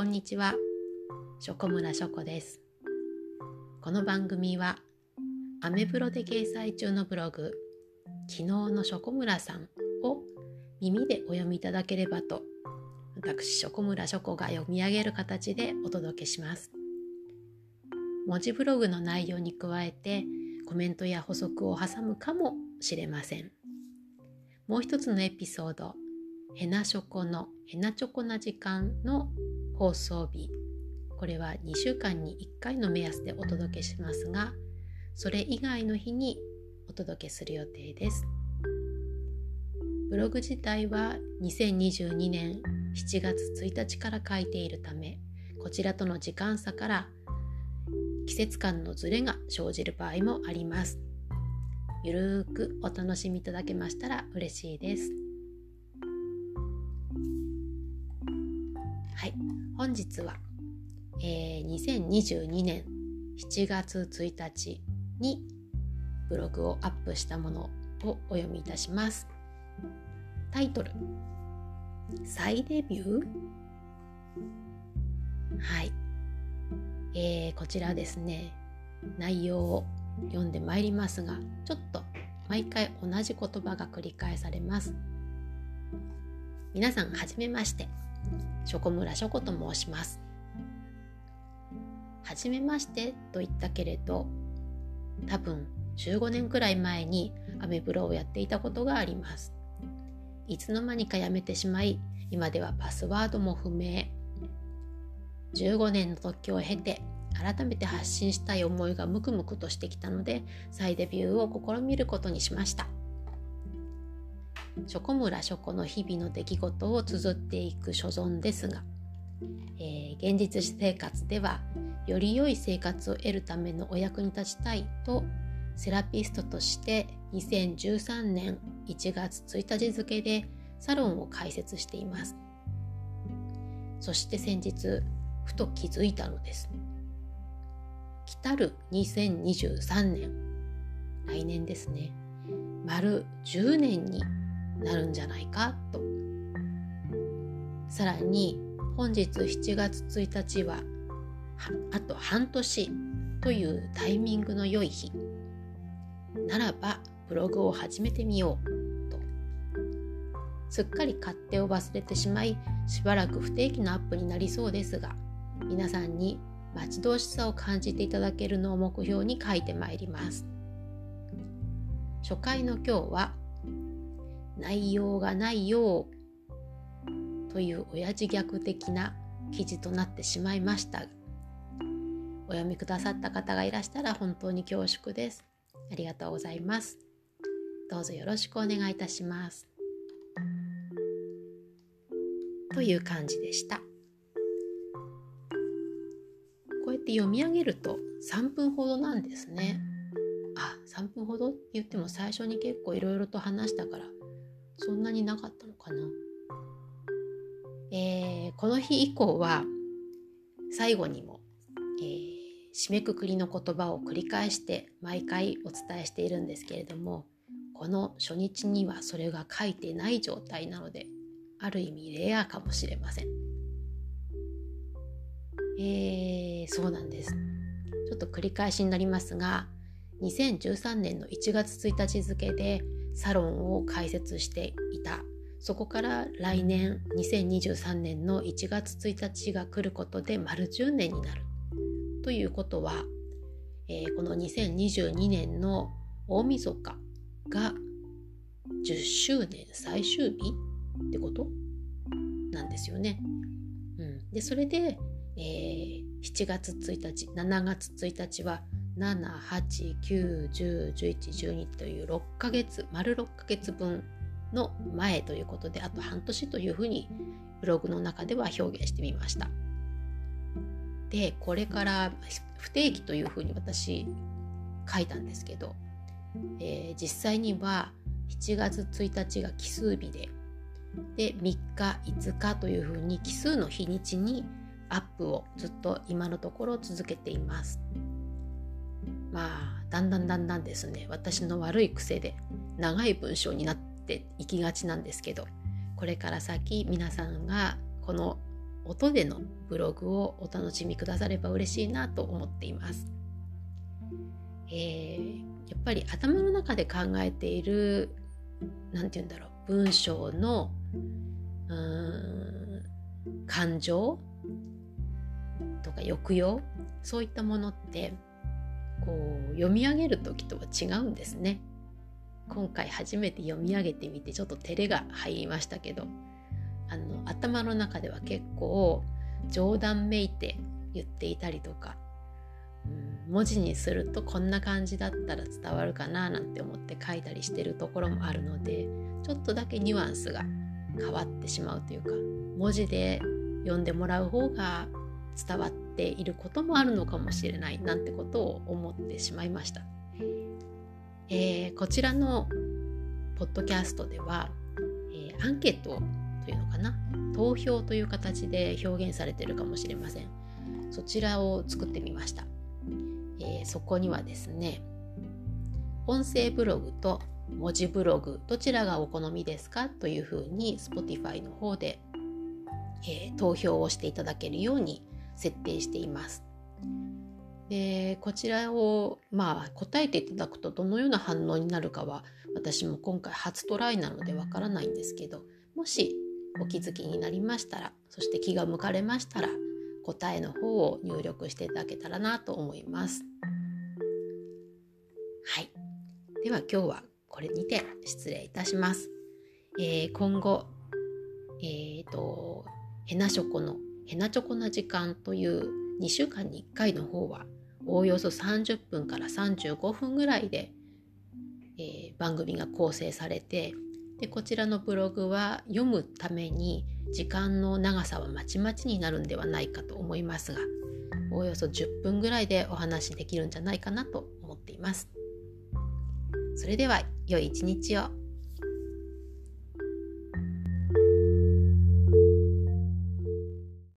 こんにちは。ショコムラショコです。この番組はアメブロで掲載中のブログ昨日のショコムラさんを耳でお読みいただければと私ショコムラショコが読み上げる形でお届けします。文字ブログの内容に加えてコメントや補足を挟むかもしれません。もう一つのエピソードヘナショコのヘナチョコな時間の放送日。これは2週間に1回の目安でお届けしますがそれ以外の日にお届けする予定です。ブログ自体は2022年7月1日から書いているためこちらとの時間差から季節感のズレが生じる場合もあります。ゆるーくお楽しみいただけましたら嬉しいです。本日は、えー、2022年7月1日にブログをアップしたものをお読みいたします。タイトル。再デビュー？はい、えー、こちらですね。内容を読んでまいりますがちょっと毎回同じ言葉が繰り返されます。皆さんはじめまして。ショコムラショコと申します。はじめましてと言ったけれど多分15年くらい前にアメブロをやっていたことがあります。いつの間にかやめてしまい今ではパスワードも不明。15年の時を経て改めて発信したい思いがムクムクとしてきたので再デビューを試みることにしました。ショコムラショコの日々の出来事を綴っていく所存ですが、えー、現実生活ではより良い生活を得るためのお役に立ちたいとセラピストとして2013年1月1日付でサロンを開設しています。そして先日ふと気づいたのです。来たる2023年。来年ですね。丸10年になるんじゃないか？と。さらに本日7月1日はあと半年というタイミングの良い日。ならばブログを始めてみよう。と。すっかり勝手を忘れてしまいしばらく不定期のアップになりそうですが皆さんに待ち遠しさを感じていただけるのを目標に書いてまいります。初回の今日は内容がないよという親父逆的な記事となってしまいました。お読みくださった方がいらしたら本当に恐縮です。ありがとうございます。どうぞよろしくお願いいたします。という感じでした。こうやって読み上げると3分ほどなんですね。あ3分ほどって言っても最初に結構いろいろと話したからそんなになかったのかな。えー、この日以降は最後にも、えー、締めくくりの言葉を繰り返して毎回お伝えしているんですけれどもこの初日にはそれが書いてない状態なのである意味レアかもしれません。えー、そうなんです。ちょっと繰り返しになりますが2013年の1月1日付でサロンを開設していた。そこから来年2023年の1月1日が来ることで丸10年になる。ということは、えー、この2022年の大晦日が10周年最終日ってこと？なんですよね。うん、でそれで、えー、7月1日7月1日は789101112という6ヶ月丸6ヶ月分の前ということであと半年というふうにブログの中では表現してみました。でこれから不定期というふうに私書いたんですけど、えー、実際には7月1日が奇数日でで3日5日というふうに奇数の日にちにアップをずっと今のところ続けています。まあだんだんだんだんですね私の悪い癖で長い文章になっていきがちなんですけどこれから先皆さんがこの音でのブログをお楽しみくだされば嬉しいなと思っています。えー、やっぱり頭の中で考えている何て言うんだろう文章の感情とか抑揚そういったものってこう読み上げる時とは違うんですね。今回初めて読み上げてみてちょっと照れが入りましたけどあの頭の中では結構冗談めいて言っていたりとか、うん、文字にするとこんな感じだったら伝わるかななんて思って書いたりしてるところもあるのでちょっとだけニュアンスが変わってしまうというか文字で読んでもらう方が伝わっていることもあるのかもしれないなんてことを思ってしまいました。えー、こちらのポッドキャストでは、えー、アンケートというのかな？投票という形で表現されているかもしれません。そちらを作ってみました、えー、そこにはですね音声ブログと文字ブログどちらがお好みですか？というふうに Spotify の方で、えー、投票をしていただけるように設定していますでこちらをまあ答えていただくとどのような反応になるかは私も今回初トライなのでわからないんですけどもしお気づきになりましたらそして気が向かれましたら答えの方を入力していただけたらなと思います。はい。では今日はこれにて失礼いたします。えー、今後、え、ー、と、ヘナショコのヘナチョコな時間という2週間に1回の方はおおよそ30分から35分ぐらいで、えー、番組が構成されてでこちらのブログは読むために時間の長さはまちまちになるんではないかと思いますがおおよそ10分ぐらいでお話できるんじゃないかなと思っています。それでは良い一日を。